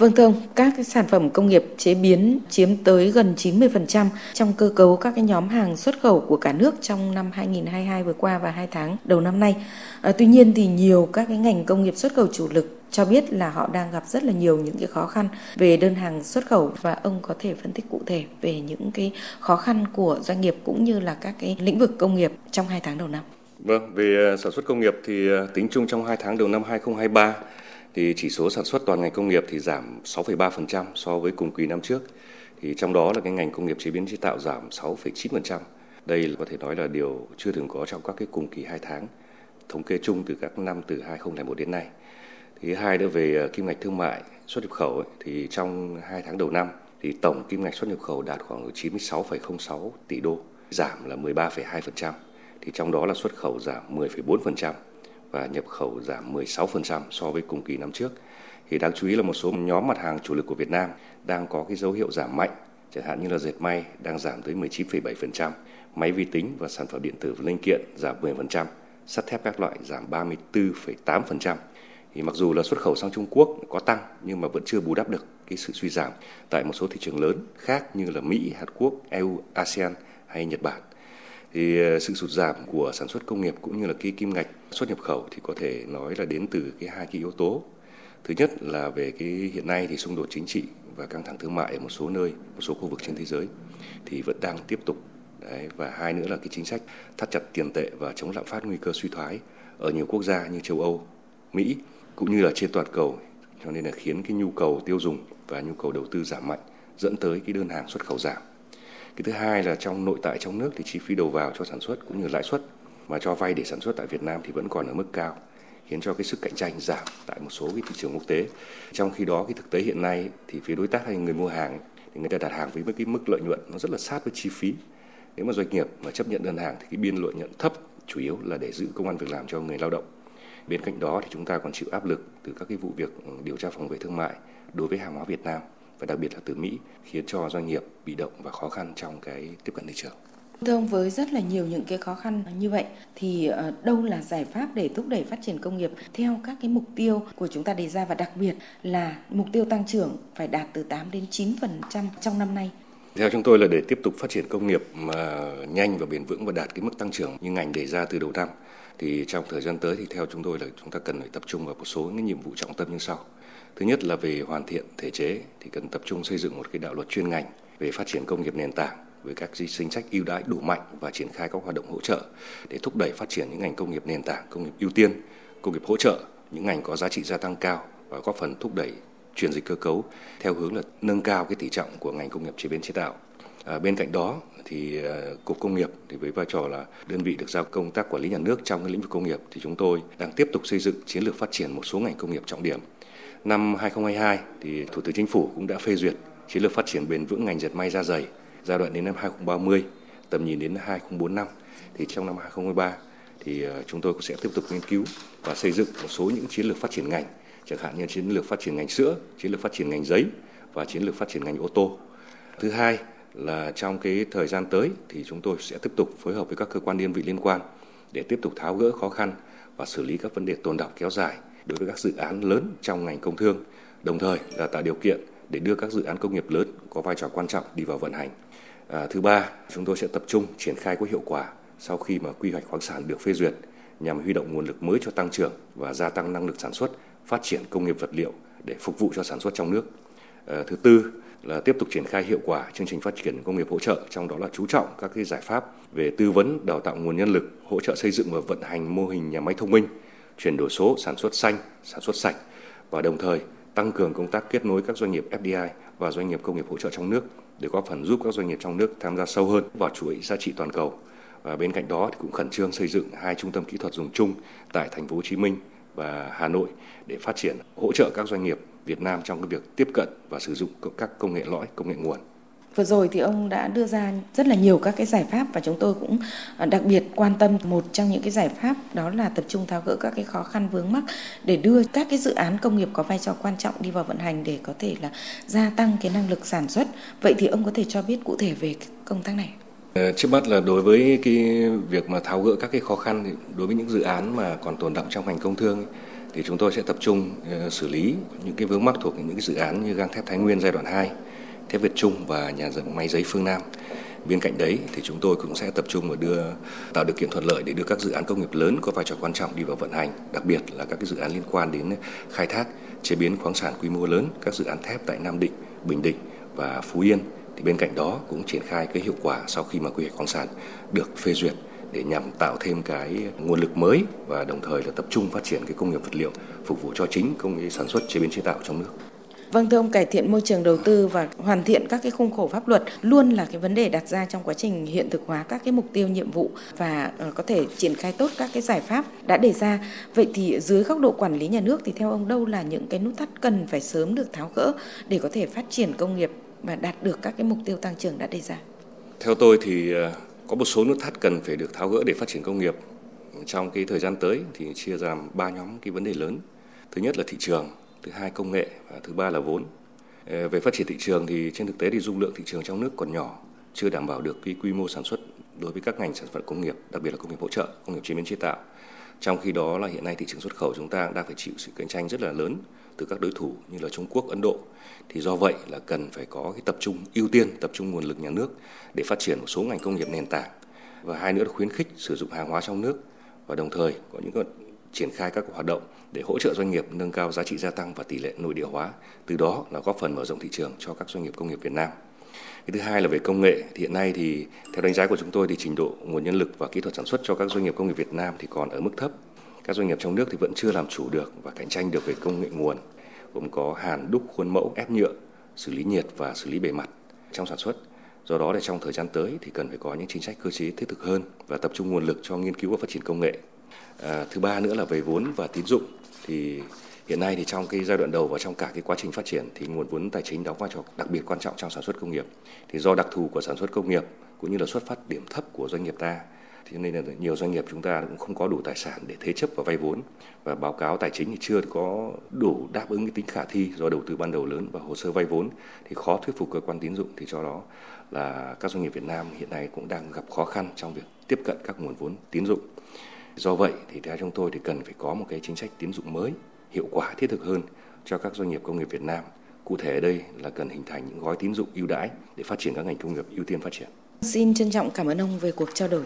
Vâng thưa ông, các cái sản phẩm công nghiệp chế biến chiếm tới gần 90% trong cơ cấu các cái nhóm hàng xuất khẩu của cả nước trong năm 2022 vừa qua và 2 tháng đầu năm nay. À, tuy nhiên thì nhiều các cái ngành công nghiệp xuất khẩu chủ lực cho biết là họ đang gặp rất là nhiều những cái khó khăn về đơn hàng xuất khẩu và ông có thể phân tích cụ thể về những cái khó khăn của doanh nghiệp cũng như là các cái lĩnh vực công nghiệp trong hai tháng đầu năm. Vâng, về à, sản xuất công nghiệp thì à, tính chung trong 2 tháng đầu năm 2023 thì chỉ số sản xuất toàn ngành công nghiệp thì giảm 6,3% so với cùng kỳ năm trước. Thì trong đó là cái ngành công nghiệp chế biến chế tạo giảm 6,9%. Đây có thể nói là điều chưa từng có trong các cái cùng kỳ 2 tháng thống kê chung từ các năm từ 2001 đến nay. Thứ hai nữa về ờ, kim ngạch thương mại xuất nhập khẩu ấy, thì trong 2 tháng đầu năm thì tổng kim ngạch xuất nhập khẩu đạt khoảng 96,06 tỷ đô, giảm là 13,2%. Thì trong đó là xuất khẩu giảm 10,4% và nhập khẩu giảm 16% so với cùng kỳ năm trước. Thì đáng chú ý là một số nhóm mặt hàng chủ lực của Việt Nam đang có cái dấu hiệu giảm mạnh, chẳng hạn như là dệt may đang giảm tới 19,7%, máy vi tính và sản phẩm điện tử và linh kiện giảm 10%, sắt thép các loại giảm 34,8%. Thì mặc dù là xuất khẩu sang Trung Quốc có tăng nhưng mà vẫn chưa bù đắp được cái sự suy giảm tại một số thị trường lớn khác như là Mỹ, Hàn Quốc, EU, ASEAN hay Nhật Bản thì ờ, sự sụt giảm của sản xuất công nghiệp cũng như là cái kim ngạch xuất nhập khẩu thì có thể nói là đến từ cái hai cái yếu tố. Thứ nhất là về cái hiện nay thì xung đột chính trị và căng thẳng thương mại ở một số nơi một số khu vực trên thế giới thì vẫn đang tiếp tục. Đấy, và hai nữa là cái chính sách thắt chặt tiền tệ và chống lạm phát nguy cơ suy thoái ở nhiều quốc gia như châu Âu, Mỹ cũng như là trên toàn cầu. Cho nên là khiến cái nhu cầu tiêu dùng và nhu cầu đầu tư giảm mạnh dẫn tới cái đơn hàng xuất khẩu giảm cái thứ hai là trong nội tại trong nước thì chi phí đầu vào cho sản xuất cũng như lãi suất mà cho vay để sản xuất tại Việt Nam thì vẫn còn ở mức cao, khiến cho cái sức cạnh tranh giảm tại một số cái thị trường quốc tế. Trong khi đó, cái thực tế hiện nay thì phía đối tác hay người mua hàng thì người ta đặt hàng với cái mức lợi nhuận nó rất là sát với chi phí. Nếu mà doanh nghiệp mà chấp nhận đơn hàng thì cái biên lợi nhuận thấp chủ yếu là để giữ công an việc làm cho người lao động. Bên cạnh đó thì chúng ta còn chịu áp lực từ các cái vụ việc ừ, điều tra phòng vệ thương mại đối với hàng hóa Việt Nam và đặc biệt là từ Mỹ khiến cho doanh nghiệp bị động và khó khăn trong cái tiếp cận thị trường. Thưa ông, với rất là nhiều những cái khó khăn như vậy thì ờ, đâu là giải pháp để thúc đẩy phát triển công nghiệp theo các cái mục tiêu của chúng ta đề ra và đặc biệt là mục tiêu tăng trưởng phải đạt từ 8 đến 9% trong năm nay? Theo chúng tôi là để tiếp tục phát triển công nghiệp mà nhanh và bền vững và đạt cái mức tăng trưởng như ngành đề ra từ đầu năm thì trong thời gian tới thì theo chúng tôi là chúng ta cần phải tập trung vào một số những nhiệm vụ trọng tâm như sau. Thứ nhất là về hoàn thiện thể chế thì cần tập trung xây dựng một cái đạo luật chuyên ngành về phát triển công nghiệp nền tảng với các chính sách ưu đãi đủ mạnh và triển khai các hoạt động hỗ trợ để thúc đẩy phát triển những ngành công nghiệp nền tảng, công nghiệp ưu tiên, công nghiệp hỗ trợ, những ngành có giá trị gia tăng cao và góp phần thúc đẩy chuyển dịch cơ cấu theo hướng là nâng cao cái tỷ trọng của ngành công nghiệp chế biến chế tạo. À, bên cạnh đó thì à, cục công nghiệp thì với vai trò là đơn vị được giao công tác quản lý nhà nước trong cái lĩnh vực công nghiệp thì chúng tôi đang tiếp tục xây dựng chiến lược phát triển một số ngành công nghiệp trọng điểm Năm 2022 thì Thủ tướng Chính phủ cũng đã phê duyệt chiến lược phát triển bền vững ngành dệt may da dày giai đoạn đến năm 2030, tầm nhìn đến 2045. Thì trong năm 2023 thì ờ, chúng tôi cũng sẽ tiếp tục nghiên cứu và xây dựng một số những chiến lược phát triển ngành, chẳng hạn như chiến lược phát triển ngành sữa, chiến lược phát triển ngành giấy và chiến lược phát triển ngành ô tô. Thứ hai là trong cái thời gian tới thì chúng tôi sẽ tiếp tục phối hợp với các cơ quan đơn vị liên quan để tiếp tục tháo gỡ khó khăn và xử lý các vấn đề tồn đọng kéo dài đối với các dự án lớn trong ngành công thương, đồng thời là tạo điều kiện để đưa các dự án công nghiệp lớn có vai trò quan trọng đi vào vận hành. À, thứ ba, chúng tôi sẽ tập trung triển khai có hiệu quả sau khi mà quy hoạch khoáng sản được phê duyệt nhằm huy động nguồn lực mới cho tăng trưởng và gia tăng năng lực sản xuất, phát triển công nghiệp vật liệu để phục vụ cho sản xuất trong nước. À, thứ tư là tiếp tục triển khai hiệu quả chương trình phát triển công nghiệp hỗ trợ, trong đó là chú trọng các cái giải pháp về tư vấn, đào tạo nguồn nhân lực, hỗ trợ xây dựng và vận hành mô hình nhà máy thông minh, chuyển đổi số, sản xuất xanh, sản xuất sạch và đồng thời tăng cường công tác kết nối các doanh nghiệp FDI và doanh nghiệp công nghiệp hỗ trợ trong nước để góp phần giúp các doanh nghiệp trong nước tham gia sâu hơn vào chuỗi giá trị toàn cầu. Và bên cạnh đó thì cũng khẩn trương xây dựng hai trung tâm kỹ thuật dùng chung tại thành phố Hồ Chí Minh và Hà Nội để phát triển hỗ trợ các doanh nghiệp Việt Nam trong cái việc tiếp cận và sử dụng các công nghệ lõi, công nghệ nguồn. Vừa rồi thì ông đã đưa ra rất là nhiều các cái giải pháp và chúng tôi cũng à, đặc biệt quan tâm một trong những cái giải pháp đó là tập trung tháo gỡ các cái khó khăn vướng mắc để đưa các cái dự án công nghiệp có vai trò quan trọng đi vào vận hành để có thể là gia tăng cái năng lực sản xuất. Vậy thì ông có thể cho biết cụ thể về công tác này? Ờ, trước mắt là đối với cái việc mà tháo gỡ các cái khó khăn thì đối với những dự án mà còn tồn động trong ngành công thương thì chúng tôi sẽ tập trung ờ, xử lý những cái vướng mắc thuộc những cái dự án như gang thép Thái Nguyên giai đoạn 2, thép Việt Trung và nhà máy giấy Phương Nam. Bên cạnh đấy thì chúng tôi cũng sẽ tập trung vào đưa tạo điều kiện thuận lợi để đưa các dự án công nghiệp lớn có vai trò quan trọng đi vào vận hành, đặc biệt là các cái dự án liên quan đến khai thác, chế biến khoáng sản quy mô lớn, các dự án thép tại Nam Định, Bình Định và Phú Yên. Thì bên cạnh đó cũng triển khai cái hiệu quả sau khi mà quy hoạch khoáng sản được phê duyệt để nhằm tạo thêm cái nguồn lực mới và đồng thời là tập trung phát triển cái công nghiệp vật liệu phục vụ cho chính công nghiệp sản xuất chế biến chế tạo trong nước. Vâng thưa ông, cải thiện môi trường đầu tư và hoàn thiện các cái khung khổ pháp luật luôn là cái vấn đề đặt ra trong quá trình hiện thực hóa các cái mục tiêu nhiệm vụ và ờ, có thể triển khai tốt các cái giải pháp đã đề ra. Vậy thì dưới góc độ quản lý nhà nước thì theo ông đâu là những cái nút thắt cần phải sớm được tháo gỡ để có thể phát triển công nghiệp và đạt được các cái mục tiêu tăng trưởng đã đề ra? Theo tôi thì ờ, có một số nút thắt cần phải được tháo gỡ để phát triển công nghiệp trong cái thời gian tới thì chia ra ba nhóm cái vấn đề lớn. Thứ nhất là thị trường, thứ hai công nghệ và thứ ba là vốn. Ờ, về phát triển thị trường thì trên thực tế thì dung lượng thị trường trong nước còn nhỏ, chưa đảm bảo được cái quy mô sản xuất đối với các ngành sản phẩm công nghiệp, đặc biệt là công nghiệp hỗ trợ, công nghiệp chế biến chế tạo. Trong khi đó là hiện nay thị trường xuất khẩu chúng ta đang phải chịu sự cạnh tranh rất là lớn từ các đối thủ như là Trung Quốc, Ấn Độ. Thì do vậy là cần phải có cái tập trung ưu tiên, tập trung nguồn lực nhà nước để phát triển một số ngành công nghiệp nền tảng và hai nữa là khuyến khích sử dụng hàng hóa trong nước và đồng thời có những triển khai các hoạt động để hỗ trợ doanh nghiệp nâng cao giá trị gia tăng và tỷ lệ nội địa hóa, từ đó là góp phần mở rộng thị trường cho các doanh nghiệp công nghiệp Việt Nam. Cái thứ hai là về công nghệ. Thì hiện nay thì theo đánh giá của chúng tôi thì trình độ nguồn nhân lực và kỹ thuật sản xuất cho các doanh nghiệp công nghiệp Việt Nam thì còn ở mức thấp. Các doanh nghiệp trong nước thì vẫn chưa làm chủ được và cạnh tranh được về công nghệ nguồn, gồm có hàn đúc khuôn mẫu ép nhựa, xử lý nhiệt và xử lý bề mặt trong sản xuất. Do đó để trong thời gian tới thì cần phải có những chính sách cơ chế thiết thực hơn và tập trung nguồn lực cho nghiên cứu và phát triển công nghệ À, thứ ba nữa là về vốn và tín dụng. Thì hiện nay thì trong cái giai đoạn đầu và trong cả cái quá trình phát triển thì nguồn vốn tài chính đóng vai trò đặc biệt quan trọng trong sản xuất công nghiệp. Thì do đặc thù của sản xuất công nghiệp cũng như là xuất phát điểm thấp của doanh nghiệp ta thế nên là nhiều doanh nghiệp chúng ta cũng không có đủ tài sản để thế chấp và vay vốn. Và báo cáo tài chính thì chưa có đủ đáp ứng cái tính khả thi do đầu tư ban đầu lớn và hồ sơ vay vốn thì khó thuyết phục cơ quan tín dụng. Thì cho đó là các doanh nghiệp Việt Nam hiện nay cũng đang gặp khó khăn trong việc tiếp cận các nguồn vốn tín dụng. Do vậy thì theo chúng tôi thì cần phải có một cái chính sách tín dụng mới, hiệu quả, thiết thực hơn cho các doanh nghiệp công nghiệp Việt Nam. Cụ thể ở đây là cần hình thành những gói tín dụng ưu đãi để phát triển các ngành công nghiệp ưu tiên phát triển. Xin trân trọng cảm ơn ông về cuộc trao đổi.